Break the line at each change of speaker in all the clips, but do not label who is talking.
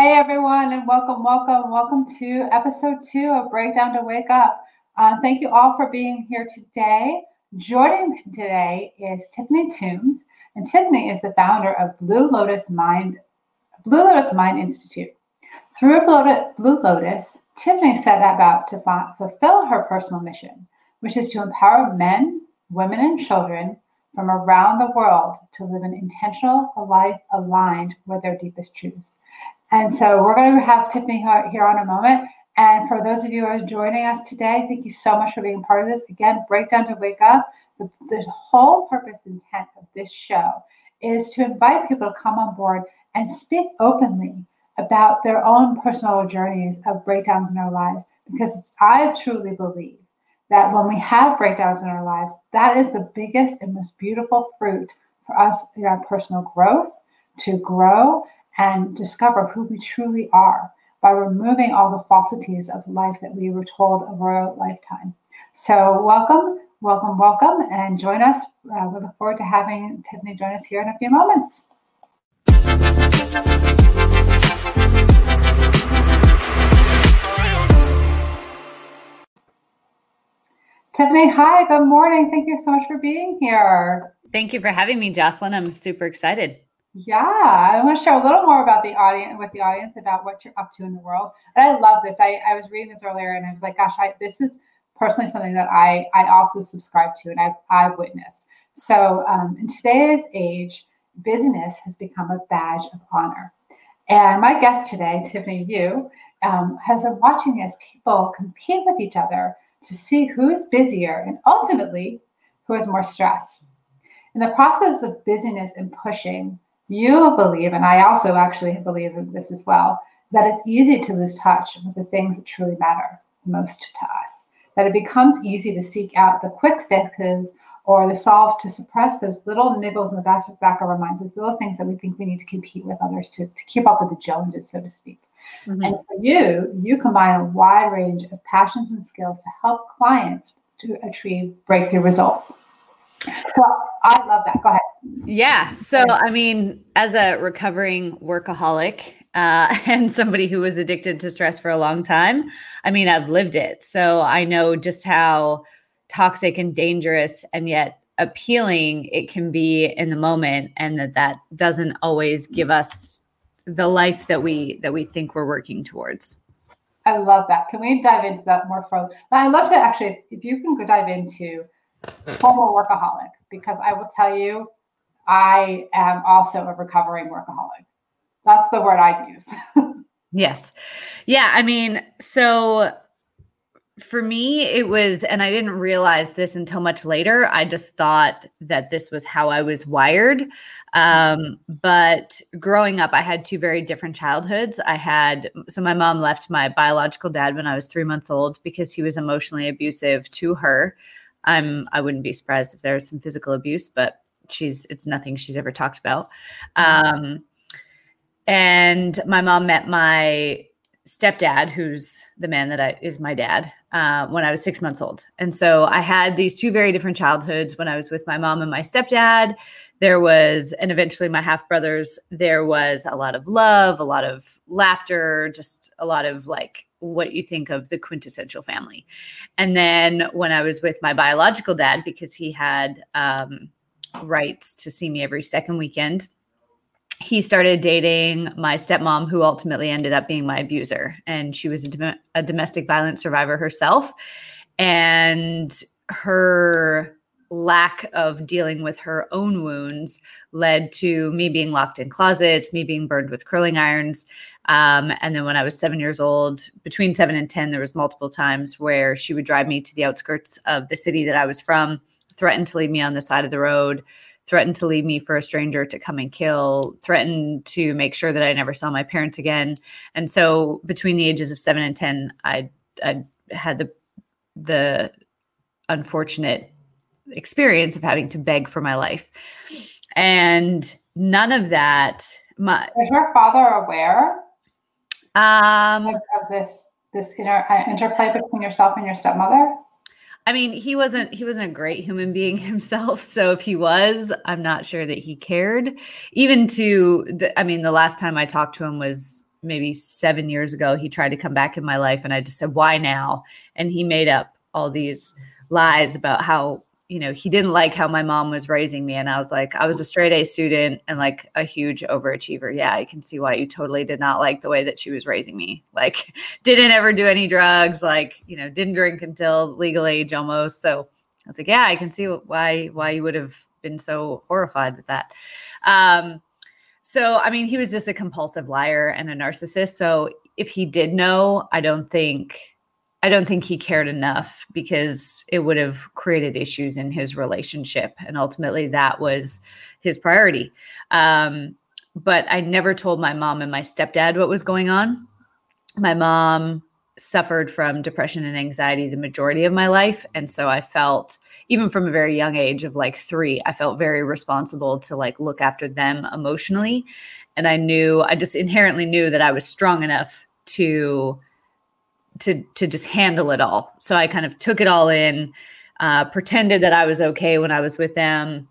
Hey everyone, and welcome, welcome, welcome to episode two of Breakdown to Wake Up. Uh, thank you all for being here today. Joining today is Tiffany Toombs, and Tiffany is the founder of Blue Lotus Mind, Blue Lotus Mind Institute. Through Blue Lotus, Tiffany set about to fulfill her personal mission, which is to empower men, women, and children from around the world to live an intentional life aligned with their deepest truths. And so we're going to have Tiffany here on a moment. And for those of you who are joining us today, thank you so much for being part of this. Again, Breakdown to Wake Up. The, the whole purpose intent of this show is to invite people to come on board and speak openly about their own personal journeys of breakdowns in our lives. Because I truly believe that when we have breakdowns in our lives, that is the biggest and most beautiful fruit for us in our personal growth to grow and discover who we truly are by removing all the falsities of life that we were told over a lifetime. So, welcome, welcome, welcome, and join us. Uh, we look forward to having Tiffany join us here in a few moments. Tiffany, hi, good morning. Thank you so much for being here.
Thank you for having me, Jocelyn. I'm super excited.
Yeah, I want to share a little more about the audience with the audience about what you're up to in the world. And I love this. I, I was reading this earlier and I was like, gosh, I, this is personally something that I, I also subscribe to and I've, I've witnessed. So um, in today's age, business has become a badge of honor. And my guest today, Tiffany Yu, um, has been watching as people compete with each other to see who is busier and ultimately who has more stress. In the process of busyness and pushing, you believe, and I also actually believe in this as well, that it's easy to lose touch with the things that truly matter most to us. That it becomes easy to seek out the quick fixes or the solves to suppress those little niggles in the back, back of our minds, those little things that we think we need to compete with others to, to keep up with the Joneses, so to speak. Mm-hmm. And for you, you combine a wide range of passions and skills to help clients to achieve breakthrough results. So I love that. Go ahead.
Yeah. So, I mean, as a recovering workaholic uh, and somebody who was addicted to stress for a long time, I mean, I've lived it. So I know just how toxic and dangerous and yet appealing it can be in the moment and that that doesn't always give us the life that we that we think we're working towards
i love that can we dive into that more further i love to actually if you can go dive into former workaholic because I will tell you, I am also a recovering workaholic. That's the word I'd use.
yes. Yeah. I mean, so for me, it was, and I didn't realize this until much later. I just thought that this was how I was wired. Um, but growing up, I had two very different childhoods. I had, so my mom left my biological dad when I was three months old because he was emotionally abusive to her. I'm I wouldn't be surprised if there's some physical abuse, but she's it's nothing she's ever talked about. Mm-hmm. Um, and my mom met my stepdad, who's the man that I is my dad, uh, when I was six months old. And so I had these two very different childhoods when I was with my mom and my stepdad. There was, and eventually my half brothers, there was a lot of love, a lot of laughter, just a lot of like what you think of the quintessential family. And then when I was with my biological dad, because he had um, rights to see me every second weekend, he started dating my stepmom, who ultimately ended up being my abuser. And she was a, dom- a domestic violence survivor herself. And her lack of dealing with her own wounds led to me being locked in closets, me being burned with curling irons. Um, and then when I was seven years old, between seven and 10, there was multiple times where she would drive me to the outskirts of the city that I was from, threaten to leave me on the side of the road, threatened to leave me for a stranger to come and kill, threatened to make sure that I never saw my parents again. And so between the ages of seven and 10, I, I had the, the unfortunate experience of having to beg for my life. And none of that. My,
was your father aware um, of, of this this inter, uh, interplay between yourself and your stepmother?
I mean, he wasn't he wasn't a great human being himself. So if he was, I'm not sure that he cared. Even to the, I mean, the last time I talked to him was maybe seven years ago, he tried to come back in my life. And I just said, why now? And he made up all these lies about how you know, he didn't like how my mom was raising me. And I was like, I was a straight A student and like a huge overachiever. Yeah, I can see why you totally did not like the way that she was raising me. Like, didn't ever do any drugs, like, you know, didn't drink until legal age almost. So I was like, yeah, I can see why why you would have been so horrified with that. Um, so I mean, he was just a compulsive liar and a narcissist. So if he did know, I don't think I don't think he cared enough because it would have created issues in his relationship. And ultimately, that was his priority. Um, but I never told my mom and my stepdad what was going on. My mom suffered from depression and anxiety the majority of my life. And so I felt, even from a very young age of like three, I felt very responsible to like look after them emotionally. And I knew, I just inherently knew that I was strong enough to to to just handle it all. So I kind of took it all in, uh, pretended that I was okay when I was with them.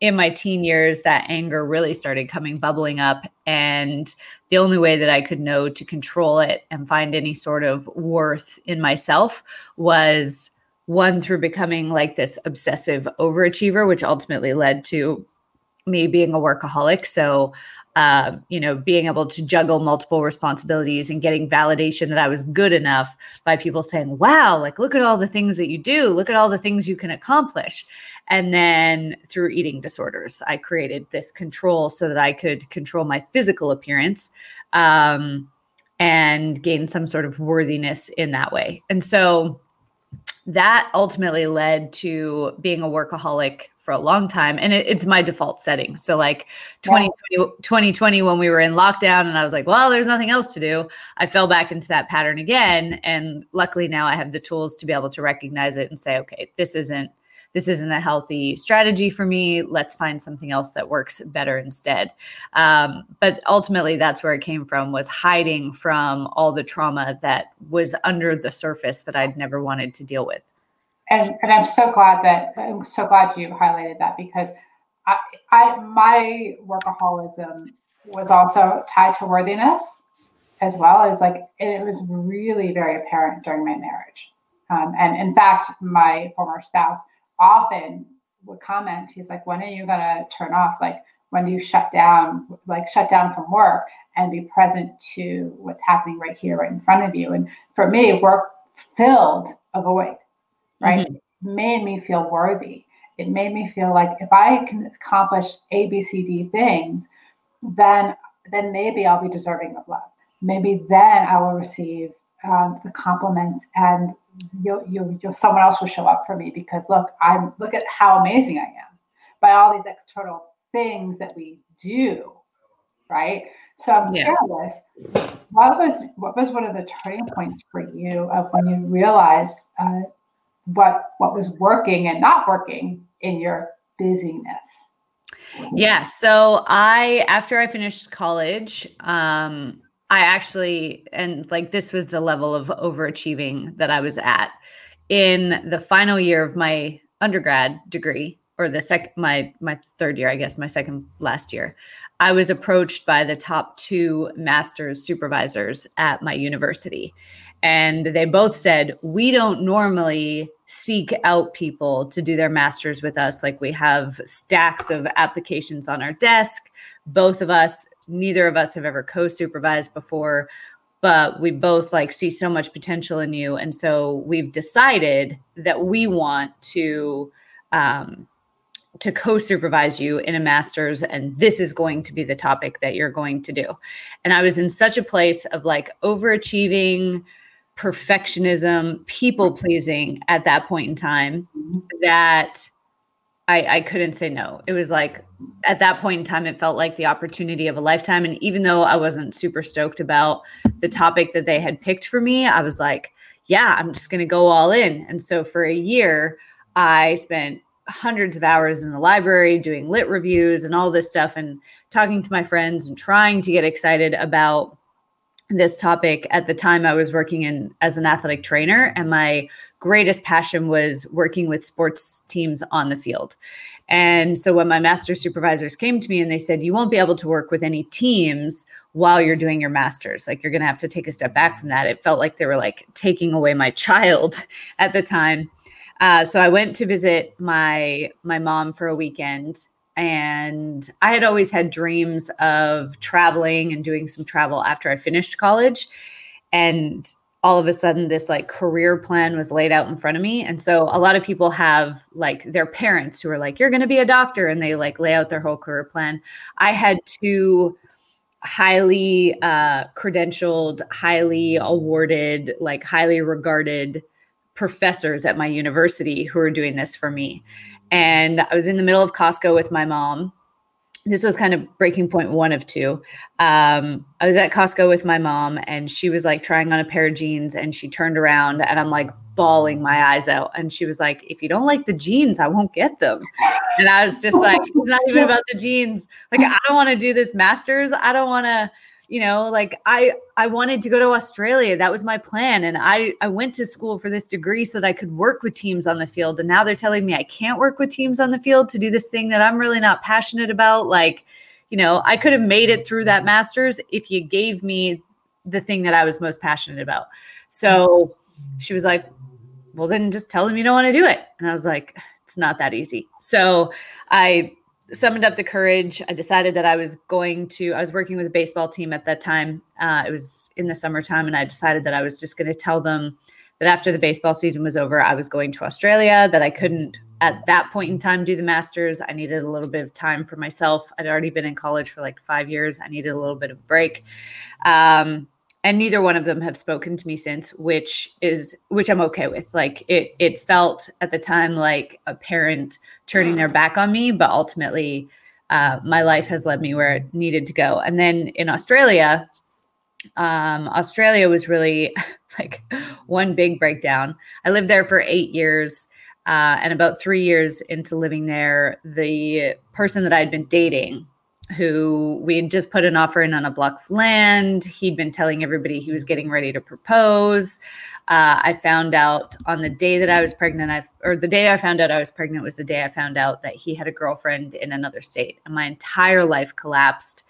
In my teen years, that anger really started coming bubbling up, and the only way that I could know to control it and find any sort of worth in myself was one through becoming like this obsessive overachiever, which ultimately led to me being a workaholic. So um, you know, being able to juggle multiple responsibilities and getting validation that I was good enough by people saying, wow, like, look at all the things that you do, look at all the things you can accomplish. And then through eating disorders, I created this control so that I could control my physical appearance um, and gain some sort of worthiness in that way. And so that ultimately led to being a workaholic for a long time and it, it's my default setting. So like 2020, yeah. 2020 when we were in lockdown and i was like well there's nothing else to do i fell back into that pattern again and luckily now i have the tools to be able to recognize it and say okay this isn't this isn't a healthy strategy for me. Let's find something else that works better instead. Um, but ultimately that's where it came from was hiding from all the trauma that was under the surface that i'd never wanted to deal with
and and I'm so glad that I'm so glad you highlighted that because I, I my workaholism was also tied to worthiness as well as like it was really very apparent during my marriage. Um, and in fact, my former spouse often would comment, he's like, when are you gonna turn off? Like when do you shut down, like shut down from work and be present to what's happening right here, right in front of you? And for me, work filled a void right? Mm-hmm. Made me feel worthy. It made me feel like if I can accomplish A, B, C, D things, then then maybe I'll be deserving of love. Maybe then I will receive um, the compliments and you you you someone else will show up for me because look, I'm look at how amazing I am by all these external things that we do, right? So I'm yeah. curious, what was what was one of the turning points for you of when you realized uh, what what was working and not working in your busyness?
Yeah so i after i finished college um i actually and like this was the level of overachieving that i was at. In the final year of my undergrad degree or the second my my third year i guess my second last year i was approached by the top two masters supervisors at my university and they both said we don't normally seek out people to do their masters with us. Like we have stacks of applications on our desk. Both of us neither of us have ever co-supervised before but we both like see so much potential in you. And so we've decided that we want to um, to co-supervise you in a master's and this is going to be the topic that you're going to do. And i was in such a place of like overachieving perfectionism, people pleasing at that point in time mm-hmm. that I, I couldn't say no. It was like at that point in time, it felt like the opportunity of a lifetime. And even though I wasn't super stoked about the topic that they had picked for me, I was like, yeah, I'm just going to go all in. And so for a year, I spent hundreds of hours in the library doing lit reviews and all this stuff and talking to my friends and trying to get excited about this topic at the time i was working in as an athletic trainer and my greatest passion was working with sports teams on the field. And so when my master supervisors came to me and they said you won't be able to work with any teams while you're doing your masters. Like you're going to have to take a step back from that it felt like they were like taking away my child at the time. Uh, so i went to visit my my mom for a weekend and I had always had dreams of traveling and doing some travel after I finished college. And all of a sudden, this like career plan was laid out in front of me. And so a lot of people have like their parents who are like, you're going to be a doctor, and they like lay out their whole career plan. I had two highly uh, credentialed, highly awarded, like highly regarded professors at my university who were doing this for me and I was in the middle of Costco with my mom. This was kind of breaking point one of two. Um, I was at Costco with my mom, and she was like trying on a pair of jeans, and she turned around, and I'm like bawling my eyes out. And she was like, "If you don't like the jeans, I won't get them." And I was just like, "It's not even about the jeans. Like, I don't want to do this masters. I don't want to." You know like i i wanted to go to australia. That was my plan. And i i went to school for this degree so that i could work with teams on the field. And now they're telling me i can't work with teams on the field to do this thing that i'm really not passionate about. Like you know i could have made it through that masters if you gave me the thing that i was most passionate about. So she was like well then just tell them you don't want to do it. And i was like it's not that easy. So i summoned up the courage. I decided that I was going to, I was working with a baseball team at that time. Uh, it was in the summertime, and I decided that I was just going to tell them that after the baseball season was over, I was going to Australia, that I couldn't at that point in time do the masters. I needed a little bit of time for myself. I'd already been in college for like five years. I needed a little bit of break. Um, and neither one of them have spoken to me since which is which i'm okay with. Like it it felt at the time like a parent turning their back on me but ultimately uh, my life has led me where it needed to go. And then in australia um, australia was really like one big breakdown. I lived there for eight years uh, and about three years into living there the person that i'd been dating who we had just put an offer in on a block of land. He'd been telling everybody he was getting ready to propose. Uh, I found out on the day that I was pregnant, I, or the day I found out I was pregnant was the day I found out that he had a girlfriend in another state. And my entire life collapsed.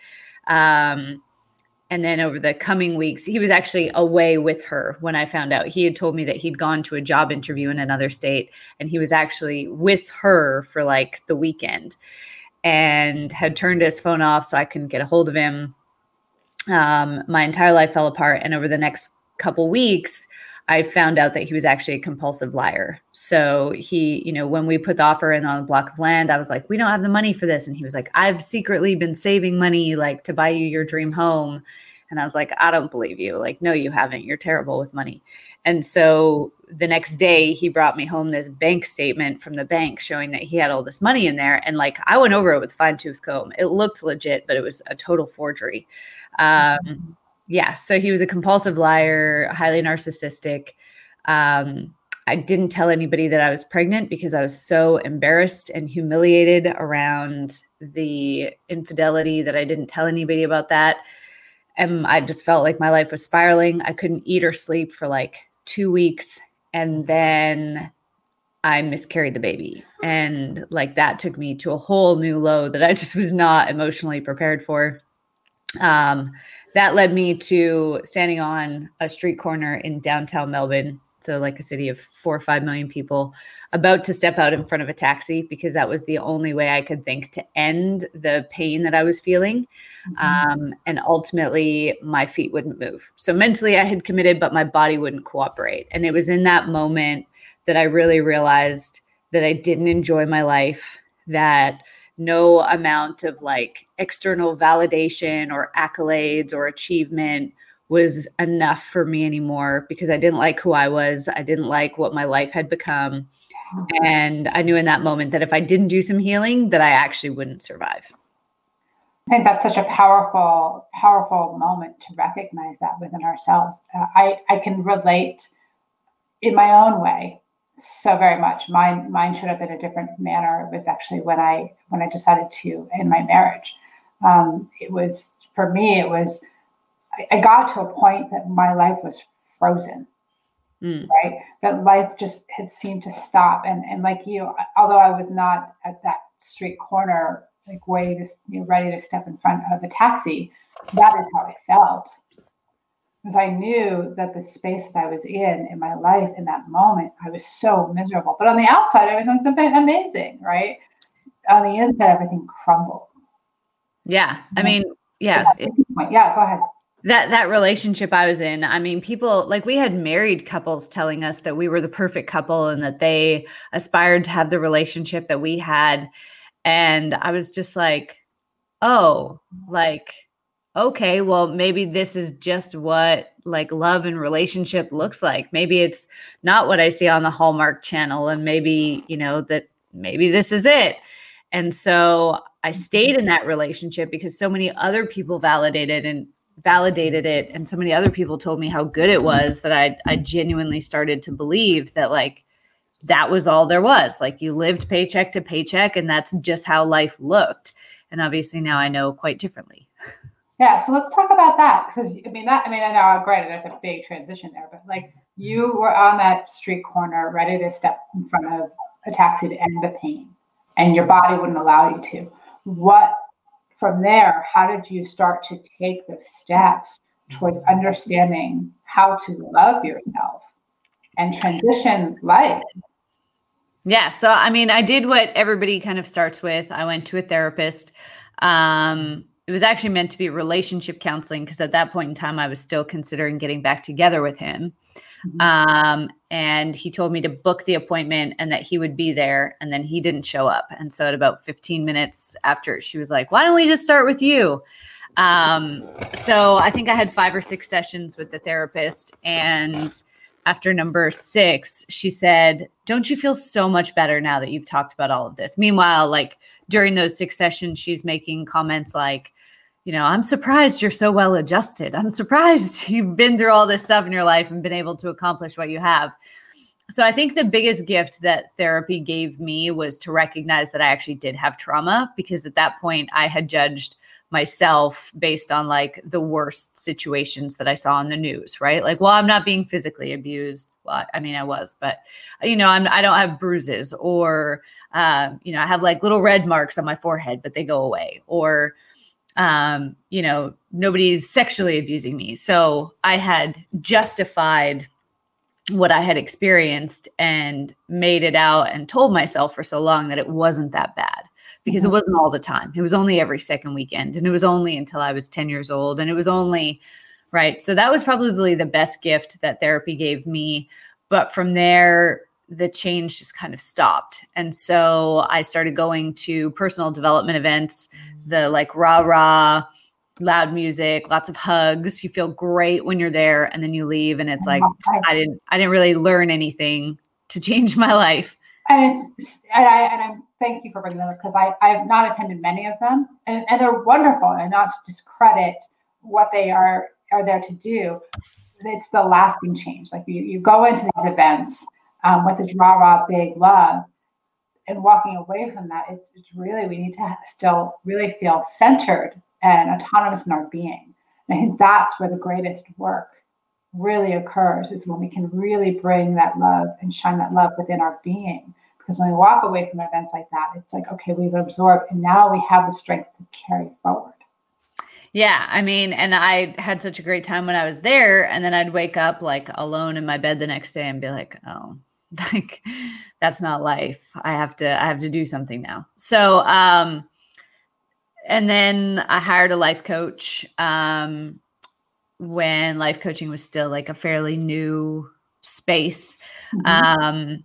Um, and then over the coming weeks, he was actually away with her when I found out. He had told me that he'd gone to a job interview in another state and he was actually with her for like the weekend and had turned his phone off so I couldn't get a hold of him. Um, my entire life fell apart. And over the next couple weeks, I found out that he was actually a compulsive liar. So he, you know, when we put the offer in on a block of land, I was like, we don't have the money for this. And he was like, I've secretly been saving money like to buy you your dream home. And I was like, I don't believe you. Like, no, you haven't. You're terrible with money. And so the next day, he brought me home this bank statement from the bank showing that he had all this money in there. And like, I went over it with fine tooth comb. It looked legit, but it was a total forgery. Um, yeah. So he was a compulsive liar, highly narcissistic. Um, I didn't tell anybody that I was pregnant because I was so embarrassed and humiliated around the infidelity that I didn't tell anybody about that. And I just felt like my life was spiraling. I couldn't eat or sleep for like two weeks and then I miscarried the baby. And like that took me to a whole new low that I just was not emotionally prepared for. Um, that led me to standing on a street corner in downtown Melbourne. So, like a city of four or five million people, about to step out in front of a taxi because that was the only way I could think to end the pain that I was feeling. Mm-hmm. Um, and ultimately, my feet wouldn't move. So mentally, I had committed, but my body wouldn't cooperate. And it was in that moment that I really realized that I didn't enjoy my life, that no amount of like external validation or accolades or achievement was enough for me anymore because I didn't like who I was. I didn't like what my life had become. Mm-hmm. And I knew in that moment that if I didn't do some healing, that I actually wouldn't survive.
I think that's such a powerful, powerful moment to recognize that within ourselves. Uh, I, I can relate in my own way so very much. Mine, mine showed up in a different manner. It was actually when I, when I decided to end my marriage. Um, it was for me. It was I, got to a point that my life was frozen. Mm. Right, that life just had seemed to stop, and and like you, although I was not at that street corner, like waiting to you know, ready to step in front of a taxi, that is how I felt because I knew that the space that I was in in my life in that moment, I was so miserable. But on the outside, everything's amazing, right? On the inside, everything crumbles.
Yeah, I mean, yeah,
yeah. Go ahead.
That that relationship I was in, I mean, people like we had married couples telling us that we were the perfect couple and that they aspired to have the relationship that we had, and I was just like, oh, like okay, well, maybe this is just what like love and relationship looks like. Maybe it's not what I see on the Hallmark channel. And maybe, you know, that maybe this is it. And so I stayed in that relationship because so many other people validated and validated it. And so many other people told me how good it was that I, I genuinely started to believe that like that was all there was. Like you lived paycheck to paycheck and that's just how life looked. And obviously now I know quite differently.
Yeah, so let's talk about that because I mean that I mean I know granted there's a big transition there, but like you were on that street corner ready to step in front of a taxi to end the pain, and your body wouldn't allow you to. What from there? How did you start to take the steps towards understanding how to love yourself and transition life?
Yeah, so I mean, I did what everybody kind of starts with. I went to a therapist. Um, it was actually meant to be relationship counseling because at that point in time I was still considering getting back together with him. Mm-hmm. Um, and he told me to book the appointment and that he would be there. And then he didn't show up. And so at about 15 minutes after, she was like, Why don't we just start with you? Um, so I think I had five or six sessions with the therapist. And after number six, she said, Don't you feel so much better now that you've talked about all of this? Meanwhile, like during those six sessions, she's making comments like, you know, I'm surprised you're so well adjusted. I'm surprised you've been through all this stuff in your life and been able to accomplish what you have. So I think the biggest gift that therapy gave me was to recognize that I actually did have trauma because at that point I had judged myself based on like the worst situations that I saw on the news, right? Like, well, I'm not being physically abused. Well, I mean, I was, but you know, I'm I don't have bruises or um, you know, I have like little red marks on my forehead, but they go away. Or um, you know, nobody's sexually abusing me. So I had justified what I had experienced and made it out and told myself for so long that it wasn't that bad because mm-hmm. it wasn't all the time. It was only every second weekend and it was only until I was 10 years old and it was only right. So that was probably the best gift that therapy gave me. But from there, the change just kind of stopped. And so I started going to personal development events, mm-hmm. the like rah rah, loud music, lots of hugs. You feel great when you're there and then you leave and it's like oh I didn't I didn't really learn anything to change my life.
And it's and I and I thank you for bringing them because I I have not attended many of them and, and they're wonderful and not to discredit what they are are there to do. It's the lasting change. Like you you go into these events um, with this rah rah big love and walking away from that it's, it's really we need to still really feel centered and autonomous in our being. And i think that's where the greatest work really occurs is when we can really bring that love and shine that love within our being. Because when we walk away from events like that it's like okay we've absorbed and now we have the strength to carry forward.
Yeah, I mean, and I had such a great time when I was there, and then I'd wake up like alone in my bed the next day and be like, "Oh, like that's not life. I have to i have to do something now. So um and then i hired a life coach um when life coaching was still like a fairly new space. Mm-hmm. um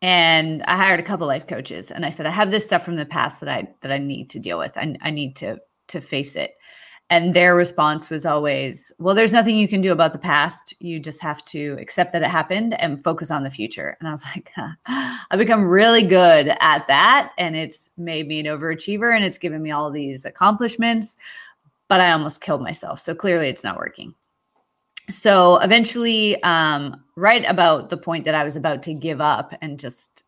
and i hired a couple life coaches and i said i have this stuff from the past that i that i need to deal with. I, I need to to face it and their response was always, well, there's nothing you can do about the past. You just have to accept that it happened and focus on the future. And I was like, huh. I've become really good at that. And it's made me an overachiever and it's given me all these accomplishments, but I almost killed myself. So clearly it's not working. So eventually, um, right about the point that I was about to give up and just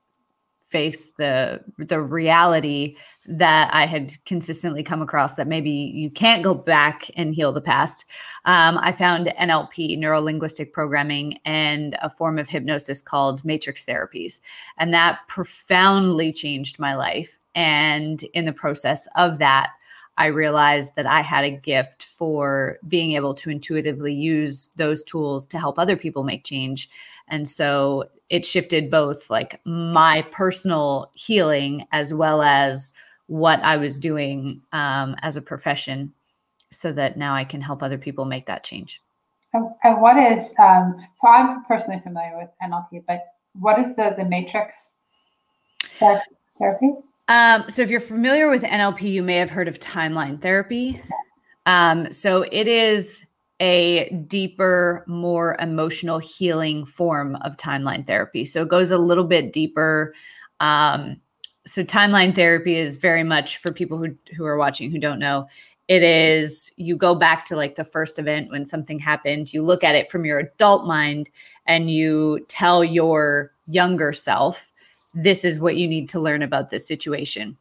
face the the reality that I had consistently come across that maybe you can't go back and heal the past. Um, I found NLP, neuro linguistic programming, and a form of hypnosis called matrix therapies, and that profoundly changed my life. And in the process of that, I realized that I had a gift for being able to intuitively use those tools to help other people make change. And so it shifted both like my personal healing as well as what I was doing um, as a profession so that now I can help other people make that change.
And what is, um, so I'm personally familiar with NLP, but what is the, the matrix therapy?
Um, so if you're familiar with NLP, you may have heard of timeline therapy. Um, so it is a deeper, more emotional healing form of timeline therapy. So it goes a little bit deeper. Um, so timeline therapy is very much for people who who are watching who don't know. It is you go back to like the first event when something happened. You look at it from your adult mind and you tell your younger self, this is what you need to learn about this situation,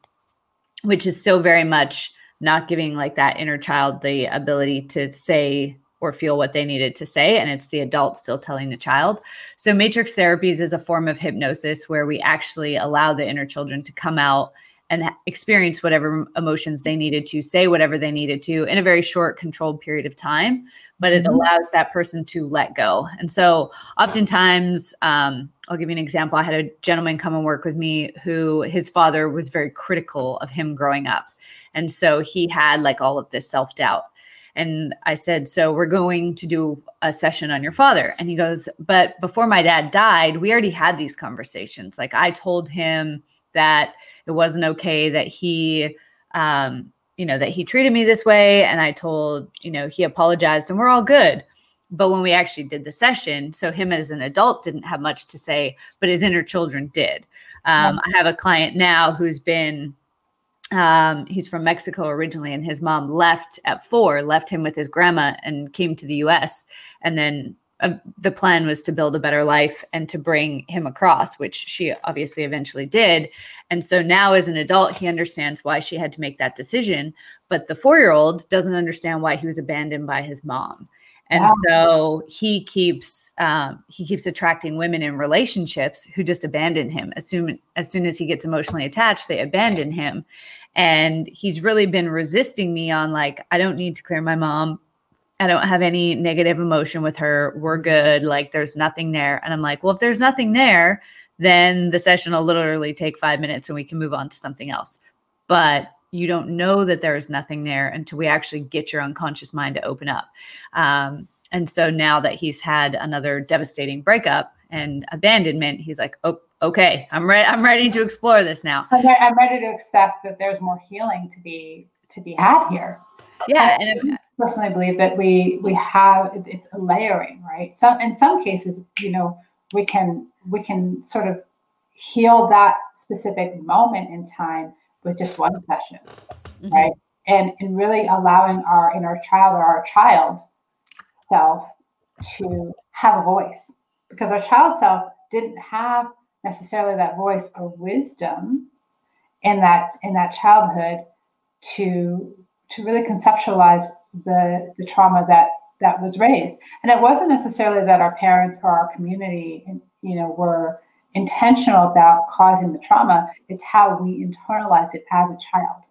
which is still very much not giving like that inner child the ability to say or feel what they needed to say. And it's the adult still telling the child. So, matrix therapies is a form of hypnosis where we actually allow the inner children to come out and experience whatever emotions they needed to, say whatever they needed to in a very short, controlled period of time. But it mm-hmm. allows that person to let go. And so, oftentimes, um, I'll give you an example. I had a gentleman come and work with me who his father was very critical of him growing up. And so he had like all of this self doubt. And I said, So we're going to do a session on your father. And he goes, But before my dad died, we already had these conversations. Like I told him that it wasn't okay that he, um, you know, that he treated me this way. And I told, you know, he apologized and we're all good. But when we actually did the session, so him as an adult didn't have much to say, but his inner children did. Um, I have a client now who's been um, he's from Mexico originally, and his mom left at four, left him with his grandma, and came to the U.S. And then uh, the plan was to build a better life and to bring him across, which she obviously eventually did. And so now, as an adult, he understands why she had to make that decision. But the four year old doesn't understand why he was abandoned by his mom. And so he keeps um, he keeps attracting women in relationships who just abandon him as soon as soon as he gets emotionally attached. They abandon him, and he's really been resisting me on like, I don't need to clear my mom. I don't have any negative emotion with her. We're good. Like there's nothing there. And I'm like, well, if there's nothing there, then the session will literally take five minutes and we can move on to something else. But you don't know that there is nothing there until we actually get your unconscious mind to open up. Um, and so now that he's had another devastating breakup and abandonment, he's like, oh, okay, I'm ready. I'm ready to explore this now.
Okay, I'm ready to accept that there's more healing to be to be had here.
Yeah,
and I personally believe that we we have it's a layering, right? Some in some cases, you know, we can we can sort of heal that specific moment in time with just one session, mm-hmm. right? And and really allowing our inner child or our child self to have a voice because our child self didn't have necessarily that voice or wisdom in that in that childhood to to really conceptualize the the trauma that that was raised. And it wasn't necessarily that our parents or our community you know were intentional about causing the trauma. It's how we internalized it as a child.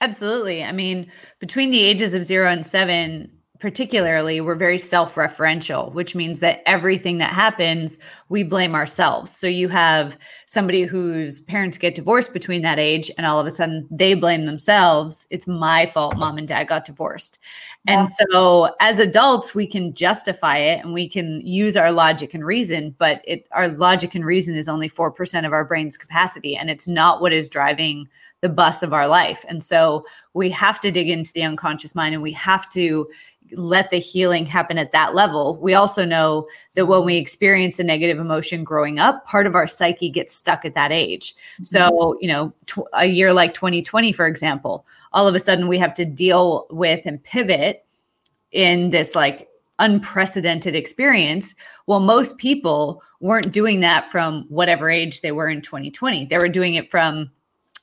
Absolutely. I mean between the ages of 0 and 7 particularly we're very self-referential which means that everything that happens we blame ourselves so you have somebody whose parents get divorced between that age and all of a sudden they blame themselves it's my fault mom and dad got divorced yeah. and so as adults we can justify it and we can use our logic and reason but it our logic and reason is only 4% of our brain's capacity and it's not what is driving the bus of our life. And so we have to dig into the unconscious mind and we have to let the healing happen at that level. We also know that when we experience a negative emotion growing up, part of our psyche gets stuck at that age. Mm-hmm. So, you know, tw- a year like 2020, for example, all of a sudden we have to deal with and pivot in this like unprecedented experience. Well, most people weren't doing that from whatever age they were in 2020. They were doing it from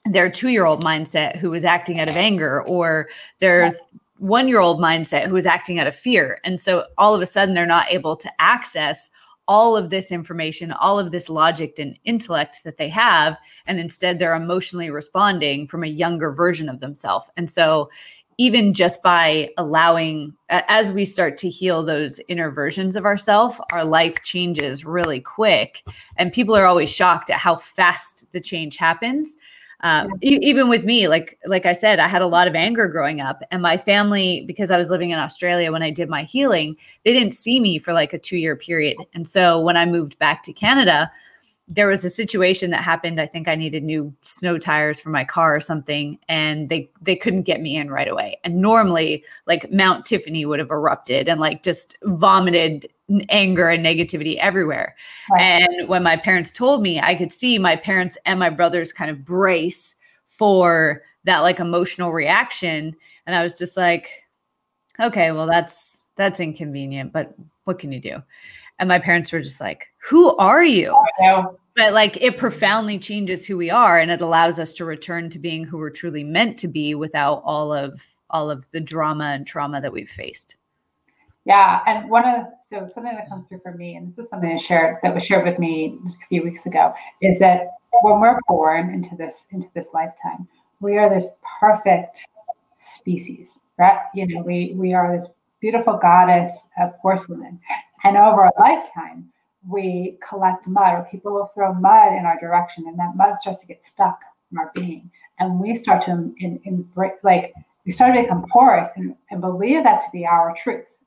their two year old mindset who was acting out of anger or their one year old mindset who is acting out of fear. And so all of a sudden they're not able to access all of this information, all of this logic and intellect that they have. And instead they're emotionally responding from a younger version of themselves. And so even just by allowing as we start to heal those inner versions of ourselves our life changes really quick and people are always shocked at how fast the change happens um, e- even with me like like i said i had a lot of anger growing up and my family because i was living in australia when i did my healing they didn't see me for like a two year period. And so when i moved back to canada there was a situation that happened. I think i needed new snow tires for my car or something and they they couldn't get me in right away. And normally like mount tiffany would have erupted and like just vomited anger and negativity everywhere right. and when my parents told me i could see my parents and my brothers kind of brace for that like emotional reaction and i was just like okay well that's that's inconvenient but what can you do and my parents were just like, Who are you? But like it profoundly changes who we are and it allows us to return to being who we're truly meant to be without all of all of the drama and trauma that we've faced.
Yeah. And one of so something that comes through for me, and this is something I shared that was shared with me a few weeks ago, is that when we're born into this into this lifetime, we are this perfect species, right? You know, we we are this beautiful goddess of porcelain. And over a lifetime, we collect mud, or people will throw mud in our direction, and that mud starts to get stuck in our being. And we start to, in, in, like, we start to become porous and, and believe that to be our truth.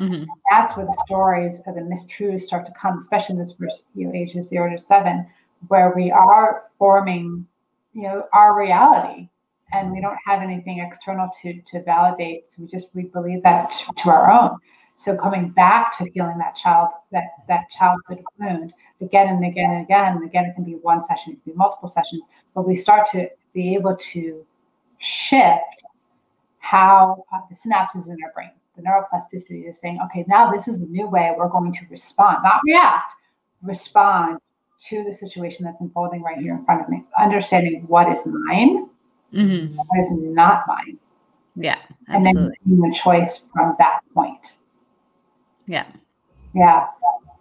Mm-hmm. That's where the stories of the mistruths start to come, especially in this first you know, ages zero to seven, where we are forming, you know, our reality, and we don't have anything external to to validate. So we just we believe that to, to our own. So coming back to healing that child, that that childhood wound again and again and again, and again, it can be one session, it can be multiple sessions, but we start to be able to shift how uh, the synapses in our brain, the neuroplasticity is saying, okay, now this is the new way we're going to respond, not react, respond to the situation that's unfolding right here in front of me, understanding what is mine, mm-hmm. what is not mine.
Yeah.
Absolutely. And then making a choice from that point.
Yeah.
Yeah.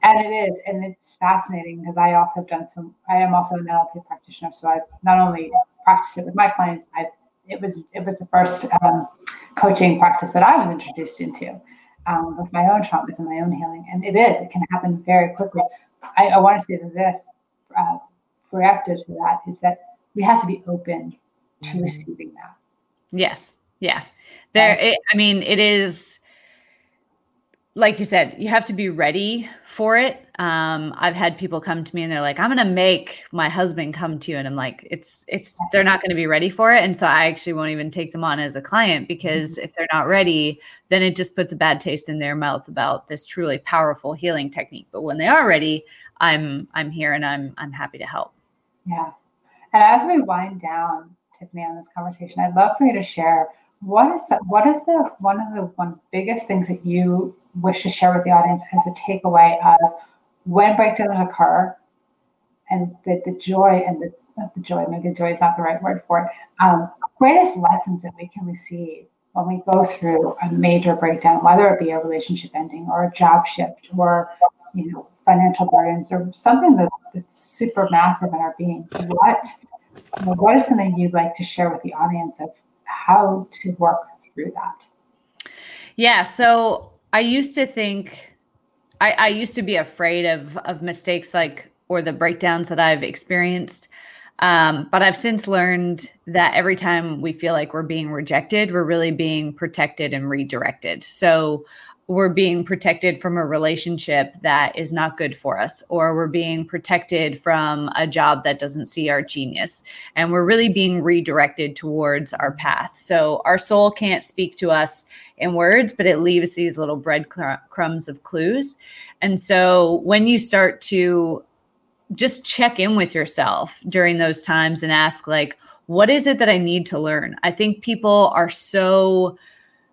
And it is. And it's fascinating because I also have done some, I am also an NLP practitioner. So I've not only practiced it with my clients, I've, it was, it was the first um, coaching practice that I was introduced into um, with my own traumas and my own healing. And it is, it can happen very quickly. I, I want to say that this, uh, reactive to that is that we have to be open to mm-hmm. receiving that.
Yes. Yeah. There, it, I mean, it is like you said, you have to be ready for it. Um, I've had people come to me and they're like, "I'm going to make my husband come to you," and I'm like, "It's it's they're not going to be ready for it," and so I actually won't even take them on as a client because mm-hmm. if they're not ready, then it just puts a bad taste in their mouth about this truly powerful healing technique. But when they are ready, I'm I'm here and I'm I'm happy to help.
Yeah, and as we wind down, Tiffany, on this conversation, I'd love for you to share what is the, what is the one of the one biggest things that you wish to share with the audience as a takeaway of when breakdowns occur and the, the joy and the the joy, maybe joy is not the right word for it. Um, greatest lessons that we can receive when we go through a major breakdown, whether it be a relationship ending or a job shift or you know financial burdens or something that, that's super massive in our being. What you know, what is something you'd like to share with the audience of how to work through that?
Yeah. So I used to think I, I used to be afraid of of mistakes like or the breakdowns that I've experienced. Um, but I've since learned that every time we feel like we're being rejected, we're really being protected and redirected. So we're being protected from a relationship that is not good for us, or we're being protected from a job that doesn't see our genius. And we're really being redirected towards our path. So our soul can't speak to us in words, but it leaves these little breadcrumbs of clues. And so when you start to just check in with yourself during those times and ask, like, what is it that I need to learn? I think people are so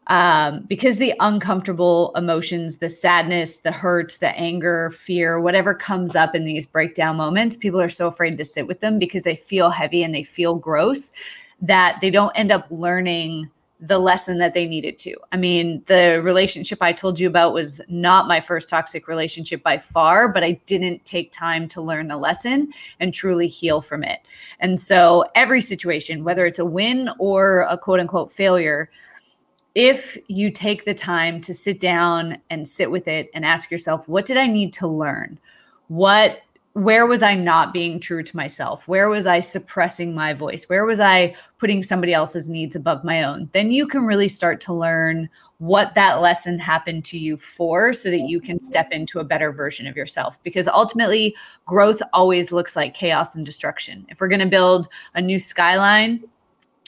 um, because the uncomfortable emotions, the sadness, the hurt, the anger, fear, whatever comes up in these breakdown moments, people are so afraid to sit with them because they feel heavy and they feel gross that they don't end up learning the lesson that they needed to. I mean, the relationship I told you about was not my first toxic relationship by far, but I didn't take time to learn the lesson and truly heal from it. And so, every situation, whether it's a win or a quote unquote failure, if you take the time to sit down and sit with it and ask yourself, what did I need to learn? What where was I not being true to myself? Where was I suppressing my voice? Where was I putting somebody else's needs above my own? Then you can really start to learn what that lesson happened to you for so that you can step into a better version of yourself. Because ultimately, growth always looks like chaos and destruction. If we're going to build a new skyline,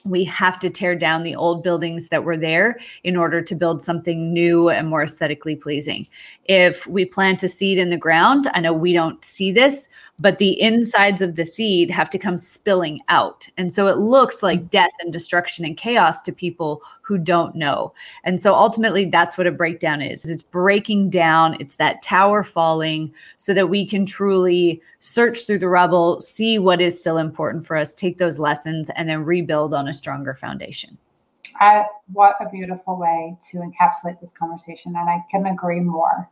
we have to tear down the old buildings that were there in order to build something new and more aesthetically pleasing. If we plant a seed in the ground, I know we don't see this, but the insides of the seed have to come spilling out. And so it looks like mm. death and destruction and chaos to people who don't know. And so ultimately, that's what a breakdown is it's breaking down, it's that tower falling so that we can truly search through the rubble, see what is still important for us, take those lessons, and then rebuild on a stronger foundation.
I, what a beautiful way to encapsulate this conversation. And I can agree more.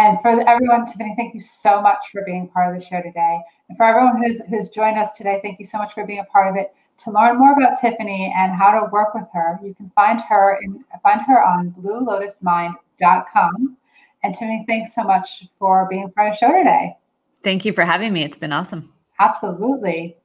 And for everyone, Tiffany, thank you so much for being part of the show today. And for everyone who's, who's joined us today, thank you so much for being a part of it. To learn more about Tiffany and how to work with her, you can find her in, find her on bluelotusmind.com. And Tiffany, thanks so much for being part of the show today.
Thank you for having me. It's been awesome.
Absolutely.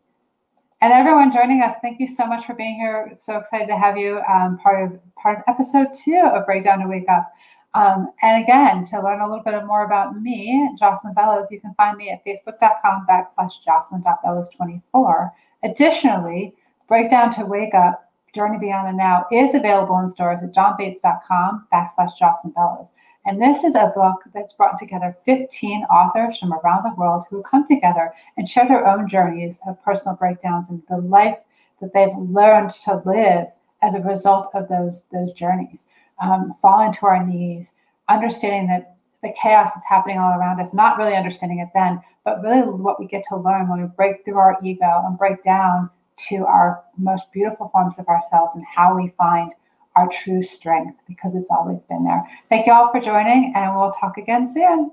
And everyone joining us, thank you so much for being here. So excited to have you um, part of part of episode two of Breakdown to Wake Up. Um, and again, to learn a little bit more about me, Jocelyn Bellows, you can find me at facebook.com backslash jocelyn.bellows24. Additionally, Breakdown to Wake Up, Journey Beyond the Now is available in stores at johnbates.com backslash Jocelyn Bellows. And this is a book that's brought together 15 authors from around the world who come together and share their own journeys of personal breakdowns and the life that they've learned to live as a result of those, those journeys um, falling to our knees, understanding that the chaos that's happening all around us, not really understanding it then, but really what we get to learn when we break through our ego and break down to our most beautiful forms of ourselves and how we find our true strength because it's always been there. Thank you all for joining, and we'll talk again soon.